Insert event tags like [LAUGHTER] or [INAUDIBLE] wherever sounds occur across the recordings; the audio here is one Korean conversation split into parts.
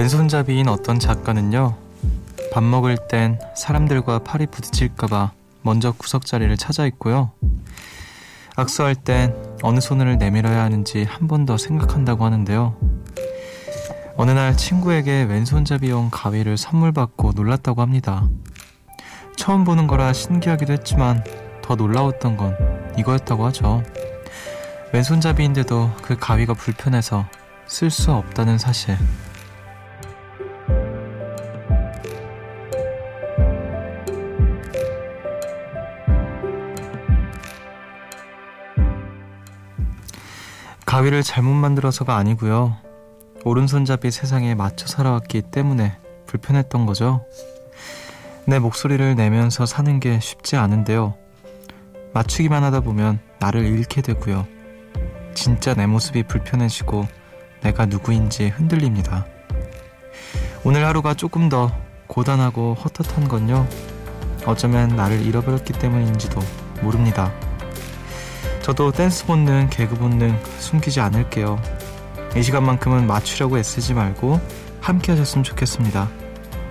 왼손잡이인 어떤 작가는요, 밥 먹을 땐 사람들과 팔이 부딪힐까봐 먼저 구석 자리를 찾아 있고요. 악수할 땐 어느 손을 내밀어야 하는지 한 번 더 생각한다고 하는데요. 어느 날 친구에게 왼손잡이용 가위를 선물 받고 놀랐다고 합니다. 처음 보는 거라 신기하기도 했지만 더 놀라웠던 건 이거였다고 하죠. 왼손잡이인데도 그 가위가 불편해서 쓸 수 없다는 사실. 가위를 잘못 만들어서가 아니고요. 오른손잡이 세상에 맞춰 살아왔기 때문에 불편했던 거죠. 내 목소리를 내면서 사는 게 쉽지 않은데요. 맞추기만 하다 보면 나를 잃게 되고요. 진짜 내 모습이 불편해지고 내가 누구인지 흔들립니다. 오늘 하루가 조금 더 고단하고 헛헛한 건요. 어쩌면 나를 잃어버렸기 때문인지도 모릅니다. 저도 댄스 본능, 개그 본능 숨기지 않을게요. 이 시간만큼은 맞추려고 애쓰지 말고 함께 하셨으면 좋겠습니다.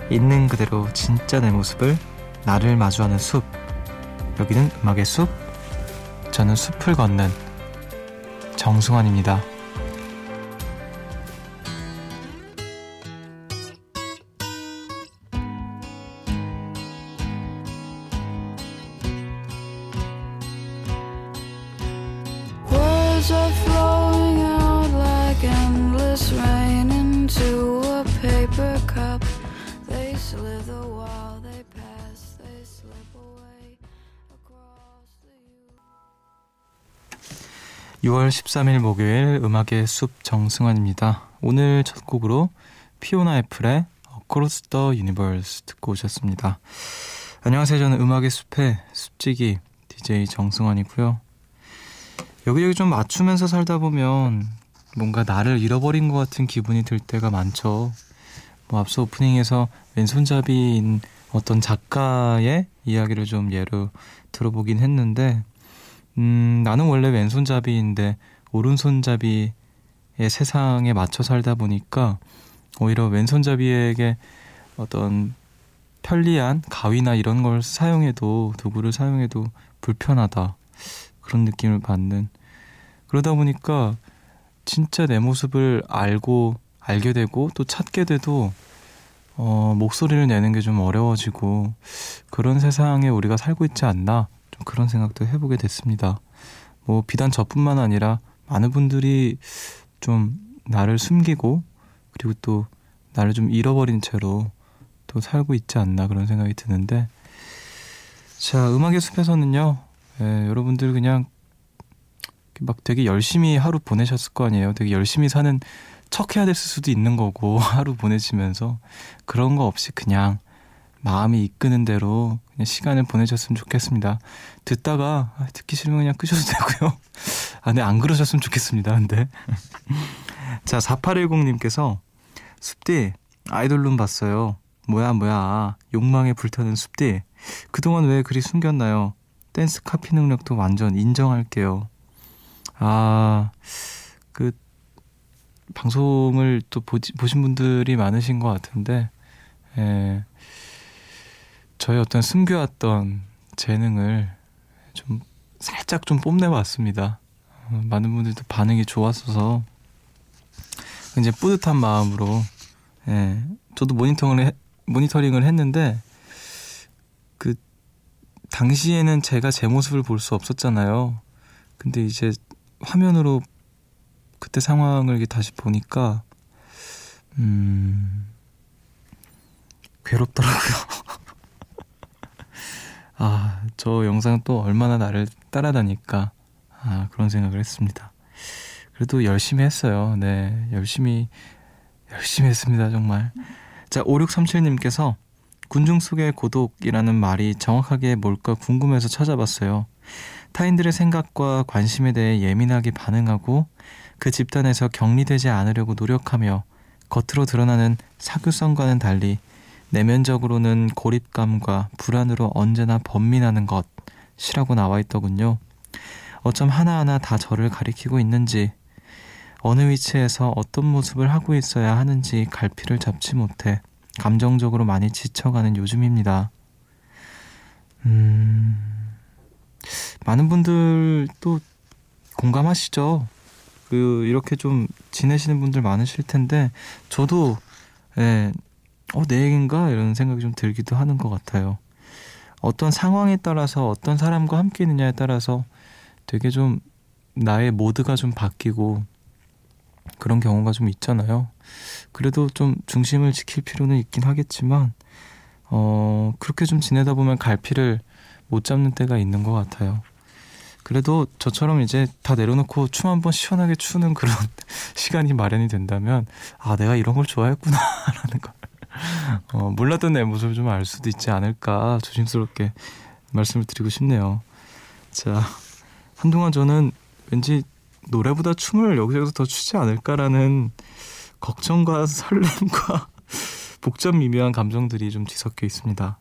있는 그대로 진짜 내 모습을 나를 마주하는 숲. 여기는 음악의 숲. 저는 숲을 걷는 정승환입니다. 6월 13일 목요일 음악의 숲 정승환입니다. 오늘 첫 곡으로 피오나 애플의 Across the Universe 듣고 오셨습니다. 안녕하세요. 저는 음악의 숲의 숲지기 DJ 정승환이고요. 여기저기 좀 맞추면서 살다 보면 뭔가 나를 잃어버린 것 같은 기분이 들 때가 많죠. 뭐 앞서 오프닝에서 왼손잡이인 어떤 작가의 이야기를 좀 예로 들어보긴 했는데 음, 나는 원래 왼손잡이인데 오른손잡이의 세상에 맞춰 살다 보니까 오히려 왼손잡이에게 어떤 편리한 가위나 이런 걸 사용해도 도구를 사용해도 불편하다. 그런 느낌을 받는. 그러다 보니까 진짜 내 모습을 알고 알게 되고 또 찾게 돼도 어, 목소리를 내는 게 좀 어려워지고 그런 세상에 우리가 살고 있지 않나 그런 생각도 해보게 됐습니다. 뭐 비단 저뿐만 아니라 많은 분들이 좀 나를 숨기고 그리고 또 나를 좀 잃어버린 채로 또 살고 있지 않나 그런 생각이 드는데 자 음악의 숲에서는요 예, 여러분들 그냥 막 되게 열심히 하루 보내셨을 거 아니에요 되게 열심히 사는 척 해야 됐을 수도 있는 거고 [LAUGHS] 하루 보내시면서 그런 거 없이 그냥 마음이 이끄는 대로 그냥 시간을 보내셨으면 좋겠습니다. 듣다가 아, 듣기 싫으면 그냥 끄셔도 되고요. [LAUGHS] 아, 네, 안 그러셨으면 좋겠습니다. 근데. [LAUGHS] 자, 4810님께서 숲디 아이돌룸 봤어요. 뭐야 뭐야 욕망에 불타는 숲디 그동안 왜 그리 숨겼나요? 댄스 카피 능력도 완전 인정할게요. 아, 그 방송을 또 보지, 보신 분들이 많으신 것 같은데, 예. 저의 어떤 숨겨왔던 재능을 좀 살짝 좀 뽐내봤습니다. 어, 많은 분들도 반응이 좋았어서 이제 뿌듯한 마음으로 예, 저도 모니터링을 해, 모니터링을 했는데 그 당시에는 제가 제 모습을 볼 수 없었잖아요. 근데 이제 화면으로 그때 상황을 다시 보니까 음 괴롭더라고요. [LAUGHS] 아, 저 영상 또 얼마나 나를 따라다니까. 아, 그런 생각을 했습니다. 그래도 열심히 했어요. 네, 열심히, 열심히 했습니다, 정말. 자, 5637님께서 군중 속의 고독이라는 말이 정확하게 뭘까 궁금해서 찾아봤어요. 타인들의 생각과 관심에 대해 예민하게 반응하고 그 집단에서 격리되지 않으려고 노력하며 겉으로 드러나는 사교성과는 달리 내면적으로는 고립감과 불안으로 언제나 번민하는 것이라고 나와 있더군요. 어쩜 하나하나 다 저를 가리키고 있는지 어느 위치에서 어떤 모습을 하고 있어야 하는지 갈피를 잡지 못해 감정적으로 많이 지쳐가는 요즘입니다. 음, 많은 분들 또 공감하시죠? 그, 이렇게 좀 지내시는 분들 많으실 텐데, 저도, 예, 어, 내 얘기인가? 이런 생각이 좀 들기도 하는 것 같아요. 어떤 상황에 따라서 어떤 사람과 함께 있느냐에 따라서 되게 좀 나의 모드가 좀 바뀌고 그런 경우가 좀 있잖아요. 그래도 좀 중심을 지킬 필요는 있긴 하겠지만, 어, 그렇게 좀 지내다 보면 갈피를 못 잡는 때가 있는 것 같아요. 그래도 저처럼 이제 다 내려놓고 춤 한번 시원하게 추는 그런 [LAUGHS] 시간이 마련이 된다면, 아, 내가 이런 걸 좋아했구나, 라는 걸. [LAUGHS] 어, 몰랐던 내 모습을 좀 알 수도 있지 않을까 조심스럽게 말씀을 드리고 싶네요. 자, 한동안 저는 왠지 노래보다 춤을 여기저기서 더 추지 않을까라는 걱정과 [LAUGHS] 설렘과 복잡 미묘한 감정들이 좀 뒤섞여 있습니다.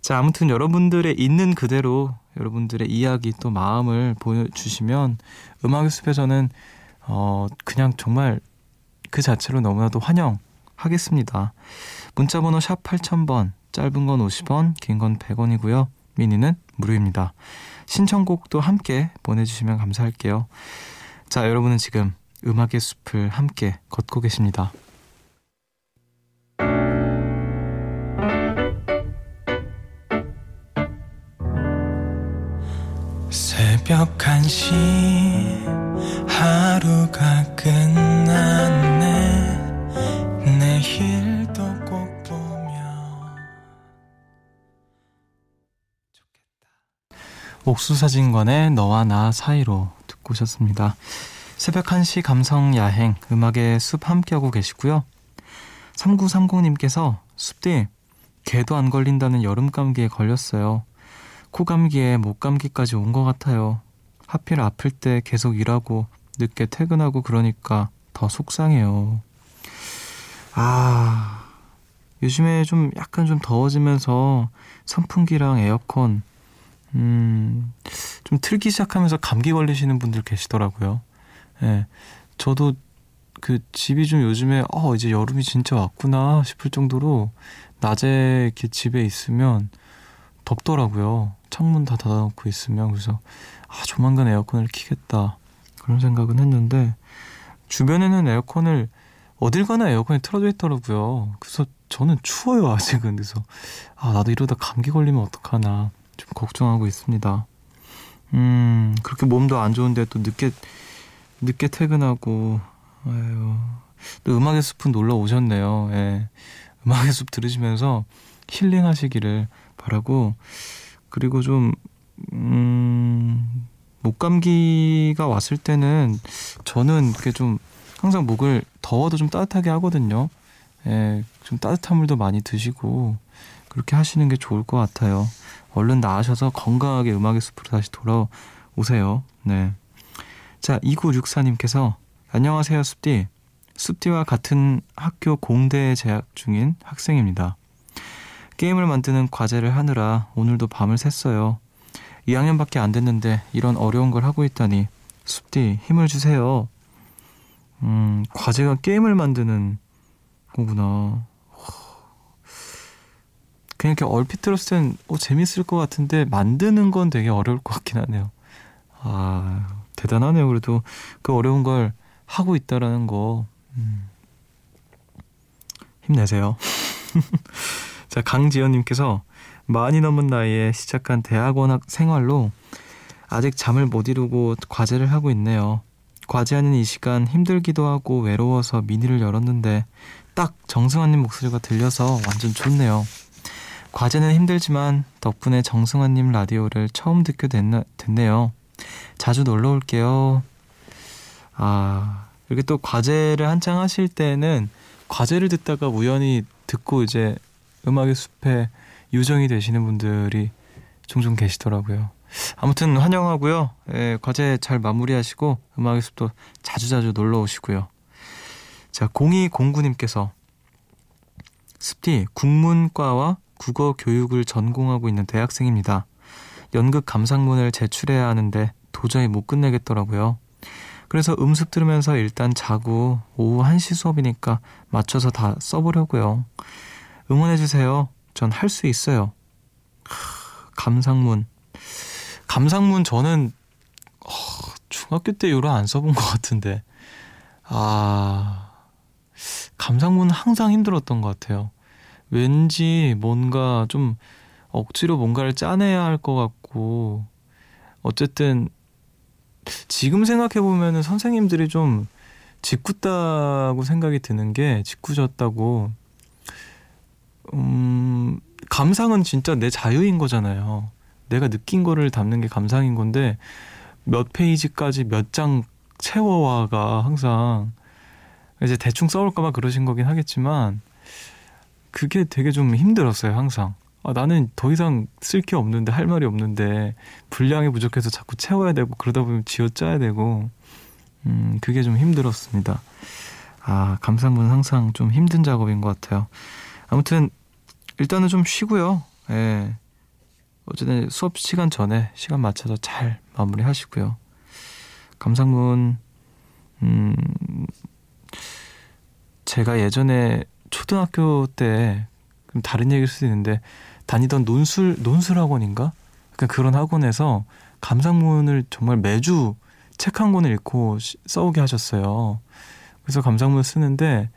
자, 아무튼 여러분들의 있는 그대로 여러분들의 이야기 또 마음을 보여주시면 음악의 숲에서는 어, 그냥 정말 그 자체로 너무나도 환영하겠습니다. 문자번호 샵 8000번, 짧은 건 50원, 긴 건 100원이고요. 미니는 무료입니다. 신청곡도 함께 보내주시면 감사할게요. 자, 여러분은 지금 음악의 숲을 함께 걷고 계십니다. 새벽 1시 하루가 옥수사진관의 너와 나 사이로 듣고 오셨습니다. 새벽 1시 감성 야행 음악의 숲 함께하고 계시고요. 3930님께서 숲디 개도 안 걸린다는 여름 감기에 걸렸어요. 코 감기에 목 감기까지 온 것 같아요. 하필 아플 때 계속 일하고 늦게 퇴근하고 그러니까 더 속상해요. 아, 요즘에 좀 약간 좀 더워지면서 선풍기랑 에어컨, 음, 좀 틀기 시작하면서 감기 걸리시는 분들 계시더라고요. 예. 네, 저도 그 집이 좀 요즘에, 어, 이제 여름이 진짜 왔구나 싶을 정도로 낮에 이렇게 집에 있으면 덥더라고요. 창문 다 닫아놓고 있으면 그래서 아 조만간 에어컨을 키겠다 그런 생각은 했는데 주변에는 에어컨을 어딜 가나 에어컨이 틀어져 있더라고요. 그래서 저는 추워요 아직은 그래서 아 나도 이러다 감기 걸리면 어떡하나 좀 걱정하고 있습니다. 음 그렇게 몸도 안 좋은데 또 늦게 늦게 퇴근하고 아유 또 음악의 숲은 놀러 오셨네요. 예. 음악의 숲 들으시면서 힐링하시기를 바라고 그리고 좀 음, 목감기가 왔을 때는 저는 그게 좀 항상 목을 더워도 좀 따뜻하게 하거든요. 예, 좀 따뜻한 물도 많이 드시고 그렇게 하시는 게 좋을 것 같아요. 얼른 나으셔서 건강하게 음악의 숲으로 다시 돌아오세요. 네. 자, 2964님께서 안녕하세요, 숲디. 숲디와 같은 학교 공대에 재학 중인 학생입니다. 게임을 만드는 과제를 하느라 오늘도 밤을 샜어요. 2학년밖에 안 됐는데 이런 어려운 걸 하고 있다니 숲디 힘을 주세요. 음, 과제가 게임을 만드는 거구나. 그냥 이렇게 얼핏 들었을 땐 어, 재밌을 것 같은데 만드는 건 되게 어려울 것 같긴 하네요. 아, 대단하네요. 그래도 그 어려운 걸 하고 있다라는 거. 음. 힘내세요. [LAUGHS] 자, 강지연님께서 많이 넘은 나이에 시작한 대학원 생활로 아직 잠을 못 이루고 과제를 하고 있네요. 과제하는 이 시간 힘들기도 하고 외로워서 미니를 열었는데 딱 정승환님 목소리가 들려서 완전 좋네요. 과제는 힘들지만 덕분에 정승환님 라디오를 처음 듣게 됐나, 됐네요. 자주 놀러 올게요. 아, 이렇게 또 과제를 한창 하실 때는 과제를 듣다가 우연히 듣고 이제 음악의 숲에 유정이 되시는 분들이 종종 계시더라고요. 아무튼 환영하고요. 예, 과제 잘 마무리하시고 음악의 숲도 자주자주 놀러 오시고요. 자, 0209님께서 습디 국문과와 국어 교육을 전공하고 있는 대학생입니다. 연극 감상문을 제출해야 하는데 도저히 못 끝내겠더라고요. 그래서 음습 들으면서 일단 자고 오후 1시 수업이니까 맞춰서 다 써보려고요. 응원해주세요. 전 할 수 있어요. 감상문. 감상문 저는 어, 중학교 때 이후로 안 써본 것 같은데. 아, 감상문 항상 힘들었던 것 같아요. 왠지 뭔가 좀 억지로 뭔가를 짜내야 할 것 같고, 어쨌든 지금 생각해 보면은 선생님들이 좀 짓궂다고 생각이 드는 게 짓궂었다고. 음, 감상은 진짜 내 자유인 거잖아요. 내가 느낀 거를 담는 게 감상인 건데 몇 페이지까지 몇 장 채워와가 항상 이제 대충 써올까봐 그러신 거긴 하겠지만 그게 되게 좀 힘들었어요 항상. 아, 나는 더 이상 쓸 게 없는데 할 말이 없는데 분량이 부족해서 자꾸 채워야 되고 그러다 보면 지어짜야 되고 음 그게 좀 힘들었습니다. 아 감상문은 항상 좀 힘든 작업인 것 같아요. 아무튼 일단은 좀 쉬고요. 예. 어쨌든 수업 시간 전에 시간 맞춰서 잘 마무리하시고요. 감상문 음 제가 예전에 초등학교 때 다른 얘기일 수도 있는데 다니던 논술 논술 학원인가? 그러니까 그런 학원에서 감상문을 정말 매주 책 한 권을 읽고 써오게 하셨어요. 그래서 감상문 쓰는데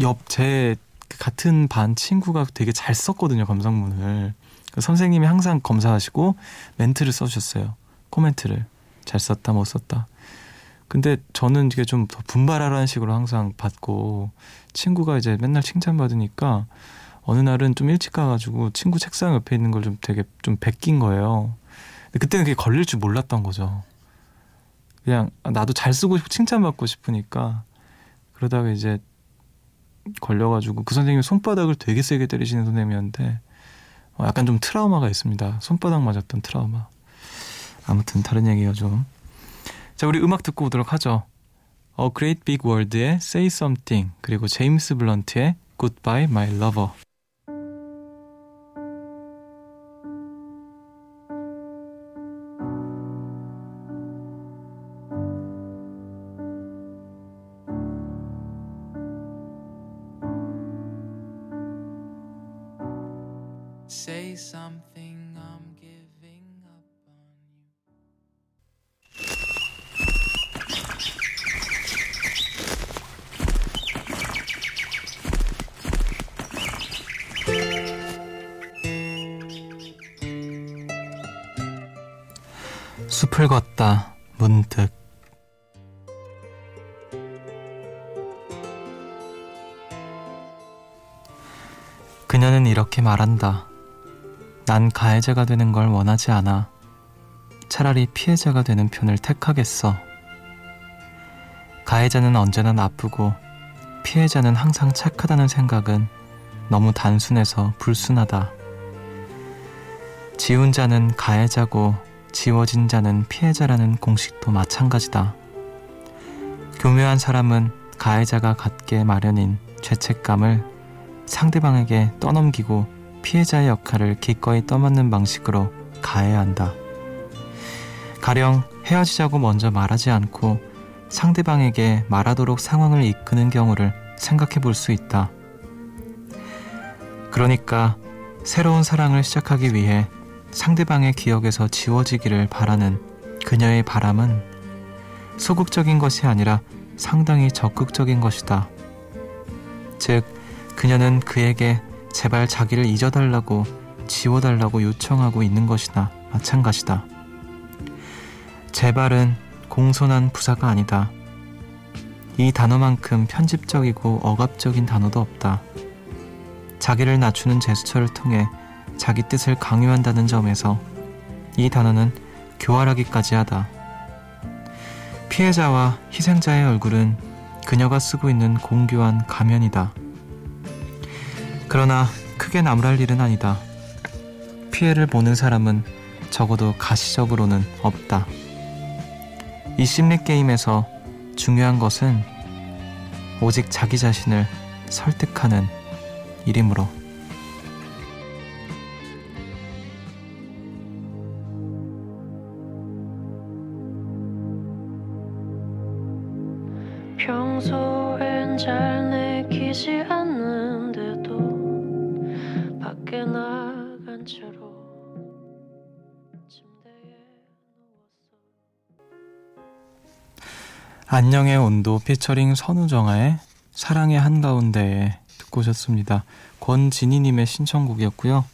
옆 제 같은 반 친구가 되게 잘 썼거든요 감상문을. 선생님이 항상 검사하시고 멘트를 써주셨어요. 코멘트를 잘 썼다 못 썼다. 근데 저는 이게 좀더 분발하라는 식으로 항상 받고 친구가 이제 맨날 칭찬받으니까 어느 날은 좀 일찍 가가지고 친구 책상 옆에 있는 걸 좀 되게 좀 베낀 거예요. 근데 그때는 그게 걸릴 줄 몰랐던 거죠. 그냥 나도 잘 쓰고 싶고 칭찬받고 싶으니까 그러다가 이제 걸려가지고 그 선생님이 손바닥을 되게 세게 때리시는 선생님이었는데 어, 약간 좀 트라우마가 있습니다. 손바닥 맞았던 트라우마. 아무튼 다른 얘기가 좀. 자, 우리 음악 듣고 오도록 하죠. A Great Big World의 Say Something 그리고 제임스 블런트의 Goodbye My Lover. 걷다 문득 그녀는 이렇게 말한다. 난 가해자가 되는 걸 원하지 않아. 차라리 피해자가 되는 편을 택하겠어. 가해자는 언제나 나쁘고 피해자는 항상 착하다는 생각은 너무 단순해서 불순하다. 지운 자는 가해자고 지워진 자는 피해자라는 공식도 마찬가지다. 교묘한 사람은 가해자가 갖게 마련인 죄책감을 상대방에게 떠넘기고 피해자의 역할을 기꺼이 떠맡는 방식으로 가해야 한다. 가령 헤어지자고 먼저 말하지 않고 상대방에게 말하도록 상황을 이끄는 경우를 생각해 볼 수 있다. 그러니까 새로운 사랑을 시작하기 위해 상대방의 기억에서 지워지기를 바라는 그녀의 바람은 소극적인 것이 아니라 상당히 적극적인 것이다. 즉, 그녀는 그에게 제발 자기를 잊어달라고 지워달라고 요청하고 있는 것이나 마찬가지다. 제발은 공손한 부사가 아니다. 이 단어만큼 편집적이고 억압적인 단어도 없다. 자기를 낮추는 제스처를 통해 자기 뜻을 강요한다는 점에서 이 단어는 교활하기까지 하다. 피해자와 희생자의 얼굴은 그녀가 쓰고 있는 공교한 가면이다. 그러나 크게 나무랄 일은 아니다. 피해를 보는 사람은 적어도 가시적으로는 없다. 이 심리 게임에서 중요한 것은 오직 자기 자신을 설득하는 일이므로. 평소엔 잘 내키지 않는데도 밖에 나간 채로 안녕의 온도 피처링 선우정아의 사랑의 한가운데에 듣고 오셨습니다. 권진희님의 신청곡이었고요.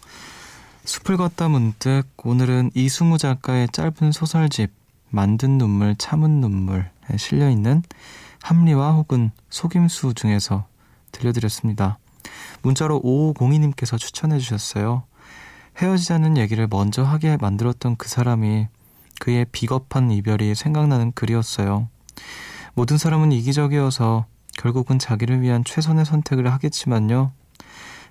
숲을 걷다 문득 오늘은 이승우 작가의 짧은 소설집 만든 눈물 참은 눈물에 실려있는 합리화 혹은 속임수 중에서 들려드렸습니다. 문자로 5502님께서 추천해 주셨어요. 헤어지자는 얘기를 먼저 하게 만들었던 그 사람이 그의 비겁한 이별이 생각나는 글이었어요. 모든 사람은 이기적이어서 결국은 자기를 위한 최선의 선택을 하겠지만요.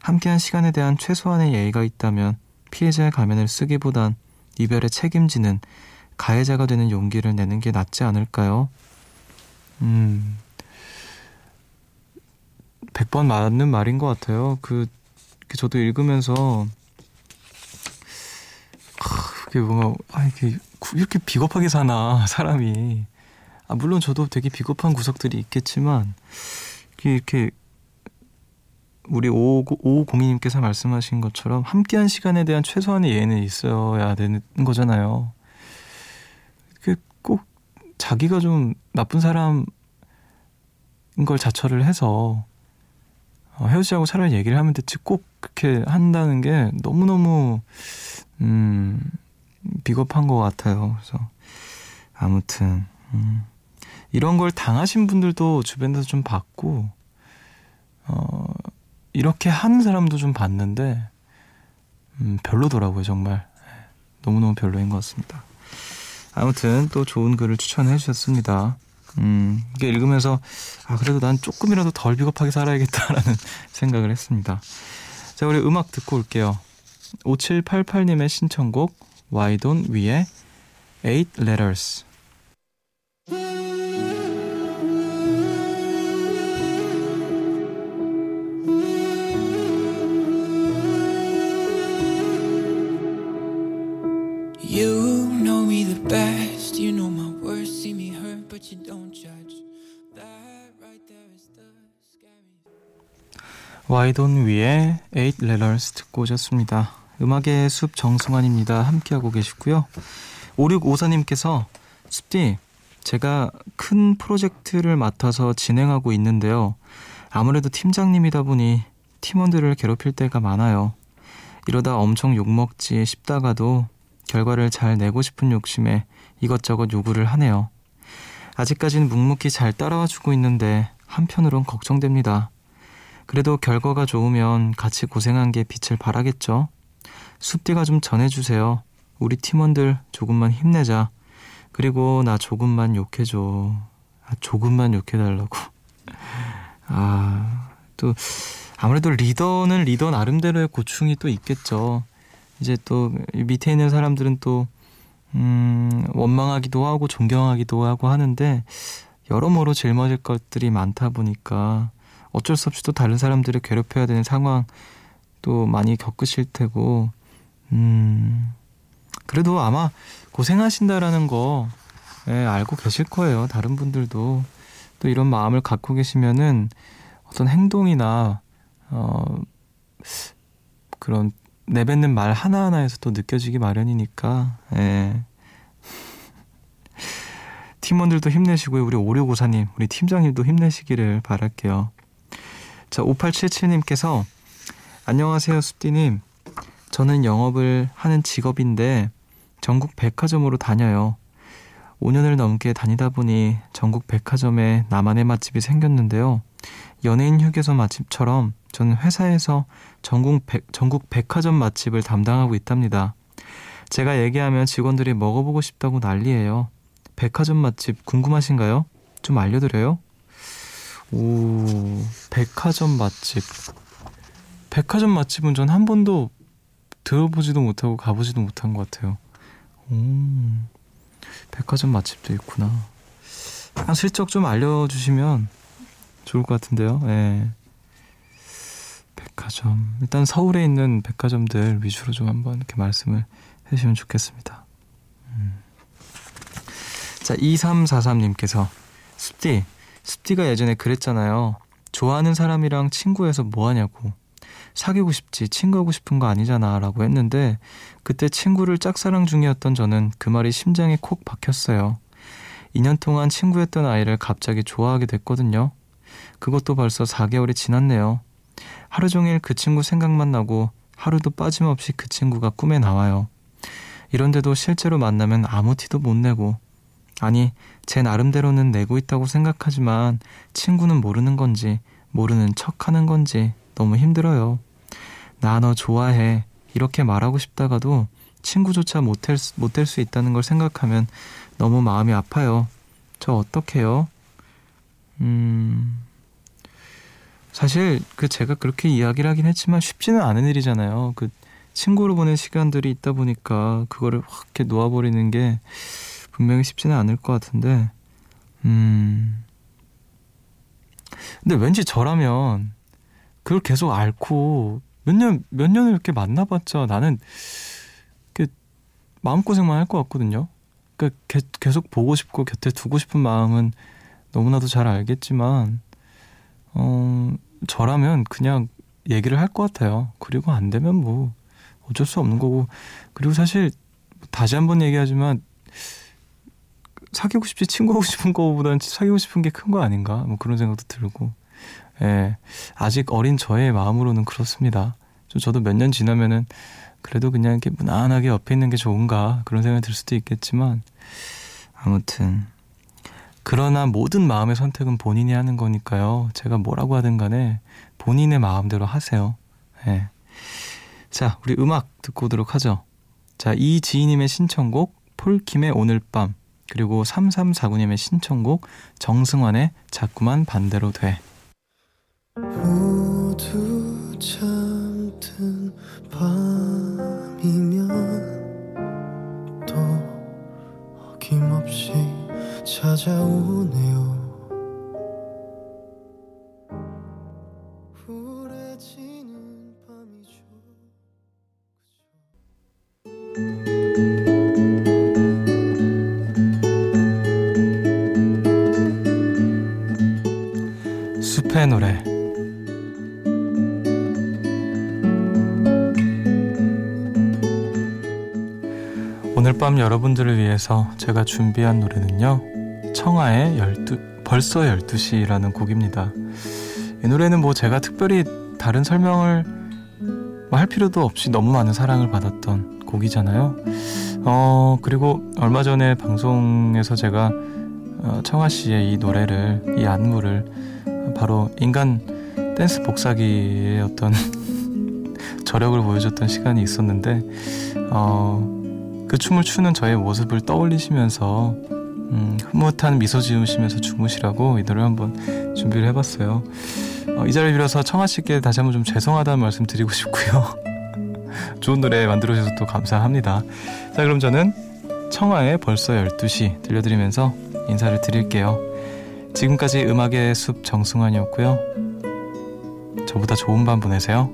함께한 시간에 대한 최소한의 예의가 있다면 피해자의 가면을 쓰기보단 이별에 책임지는 가해자가 되는 용기를 내는 게 낫지 않을까요? 음, 100번 맞는 말인 것 같아요. 그, 저도 읽으면서, 그게 뭔가, 아, 이게, 이렇게 비겁하게 사나, [LAUGHS] 사람이. 아, 물론 저도 되게 비겁한 구석들이 있겠지만, 이렇게, 우리 5502님께서 말씀하신 것처럼 함께한 시간에 대한 최소한의 예는 있어야 되는 거잖아요. 꼭 자기가 좀 나쁜 사람인 걸 자처를 해서 어, 헤어지자고 차라리 얘기를 하면 됐지 꼭 그렇게 한다는 게 너무너무 음 비겁한 것 같아요. 그래서 아무튼 음 이런 걸 당하신 분들도 주변에서 좀 봤고 어 이렇게 하는 사람도 좀 봤는데 음 별로더라고요 정말 너무너무 별로인 것 같습니다. 아무튼 또 좋은 글을 추천해 주셨습니다. 음, 이게 읽으면서, 아, 그래도 난 조금이라도 덜 비겁하게 살아야겠다라는 [LAUGHS] 생각을 했습니다. 자, 우리 음악 듣고 올게요. 5788님의 신청곡, 와이돈 위의 Eight Letters. 와이돈 위에 Eight Letters 듣고 오셨습니다. 음악의 숲 정승환입니다. 함께하고 계시고요. 5654님께서 숲디 제가 큰 프로젝트를 맡아서 진행하고 있는데요. 아무래도 팀장님이다 보니 팀원들을 괴롭힐 때가 많아요. 이러다 엄청 욕먹지 싶다가도 결과를 잘 내고 싶은 욕심에 이것저것 요구를 하네요. 아직까지는 묵묵히 잘 따라와 주고 있는데 한편으론 걱정됩니다. 그래도 결과가 좋으면 같이 고생한 게 빛을 발하겠죠. 숲디가 좀 전해주세요. 우리 팀원들 조금만 힘내자. 그리고 나 조금만 욕해줘. 아, 조금만 욕해달라고. 아, 또, 아무래도 리더는 리더 나름대로의 고충이 또 있겠죠. 이제 또 밑에 있는 사람들은 또, 음, 원망하기도 하고 존경하기도 하고 하는데, 여러모로 짊어질 것들이 많다 보니까, 어쩔 수 없이 또 다른 사람들을 괴롭혀야 되는 상황 또 많이 겪으실 테고, 음, 그래도 아마 고생하신다라는 거, 예, 알고 계실 거예요. 다른 분들도. 또 이런 마음을 갖고 계시면은 어떤 행동이나, 어, 그런 내뱉는 말 하나하나에서 또 느껴지기 마련이니까, 예. 팀원들도 힘내시고요. 우리 오류고사님, 우리 팀장님도 힘내시기를 바랄게요. 자, 5877님께서 안녕하세요, 숲디님. 저는 영업을 하는 직업인데 전국 백화점으로 다녀요. 5년을 넘게 다니다 보니 전국 백화점에 나만의 맛집이 생겼는데요. 연예인 휴게소 맛집처럼 저는 회사에서 전국, 백, 전국 백화점 맛집을 담당하고 있답니다. 제가 얘기하면 직원들이 먹어보고 싶다고 난리예요. 백화점 맛집 궁금하신가요? 좀 알려드려요? 오, 백화점 맛집. 백화점 맛집은 전 한 번도 들어보지도 못하고 가보지도 못한 것 같아요. 오, 백화점 맛집도 있구나. 아, 슬쩍 좀 알려주시면 좋을 것 같은데요. 예. 백화점. 일단 서울에 있는 백화점들 위주로 좀 한번 이렇게 말씀을 해주시면 좋겠습니다. 음. 자, 2343님께서 습디 습디가 예전에 그랬잖아요. 좋아하는 사람이랑 친구해서 뭐 하냐고. 사귀고 싶지, 친구하고 싶은 거 아니잖아. 라고 했는데, 그때 친구를 짝사랑 중이었던 저는 그 말이 심장에 콕 박혔어요. 2년 동안 친구였던 아이를 갑자기 좋아하게 됐거든요. 그것도 벌써 4개월이 지났네요. 하루 종일 그 친구 생각만 나고 하루도 빠짐없이 그 친구가 꿈에 나와요. 이런데도 실제로 만나면 아무 티도 못 내고 아니 제 나름대로는 내고 있다고 생각하지만 친구는 모르는 건지 모르는 척 하는 건지 너무 힘들어요. 나 너 좋아해 이렇게 말하고 싶다가도 친구조차 못할 수, 못될 수 있다는 걸 생각하면 너무 마음이 아파요. 저 어떡해요? 음... 사실 그 제가 그렇게 이야기를 하긴 했지만 쉽지는 않은 일이잖아요. 그 친구로 보낸 시간들이 있다 보니까 그거를 확 이렇게 놓아버리는 게 분명히 쉽지는 않을 것 같은데, 음. 근데 왠지 저라면 그걸 계속 앓고 몇 년, 몇 년을 이렇게 만나봤자 나는 그 마음고생만 할 것 같거든요. 그러니까 계속 보고 싶고 곁에 두고 싶은 마음은 너무나도 잘 알겠지만, 어, 저라면 그냥 얘기를 할 것 같아요. 그리고 안 되면 뭐 어쩔 수 없는 거고. 그리고 사실 다시 한번 얘기하지만 사귀고 싶지 친구하고 싶은 거보다는 사귀고 싶은 게 큰 거 아닌가? 뭐 그런 생각도 들고. 예. 아직 어린 저의 마음으로는 그렇습니다. 저도 몇 년 지나면은 그래도 그냥 이렇게 무난하게 옆에 있는 게 좋은가 그런 생각이 들 수도 있겠지만 아무튼 그러나 모든 마음의 선택은 본인이 하는 거니까요. 제가 뭐라고 하든 간에 본인의 마음대로 하세요. 네. 자, 우리 음악 듣고 오도록 하죠. 자, 이지희님의 신청곡 폴킴의 오늘 밤 그리고 3349님의 신청곡 정승환의 자꾸만 반대로 돼. 모두 잠든 밤 찾아오네요. 숲의 노래 오늘 밤 여러분들을 위해서 제가 준비한 노래는요. 청하의 12, 벌써 12시라는 곡입니다. 이 노래는 뭐 제가 특별히 다른 설명을 뭐 할 필요도 없이 너무 많은 사랑을 받았던 곡이잖아요. 어, 그리고 얼마 전에 방송에서 제가 어, 청아 씨의 이 노래를, 이 안무를 바로 인간 댄스 복사기의 어떤 [LAUGHS] 저력을 보여줬던 시간이 있었는데, 어, 그 춤을 추는 저의 모습을 떠올리시면서 음, 흐뭇한 미소 지으시면서 주무시라고 이 노래 한번 준비를 해봤어요. 어, 이 자리를 빌어서 청아 씨께 다시 한번 좀 죄송하다는 말씀 드리고 싶고요. [LAUGHS] 좋은 노래 만들어주셔서 또 감사합니다. 자, 그럼 저는 청아의 벌써 12시 들려드리면서 인사를 드릴게요. 지금까지 음악의 숲 정승환이었고요. 저보다 좋은 밤 보내세요.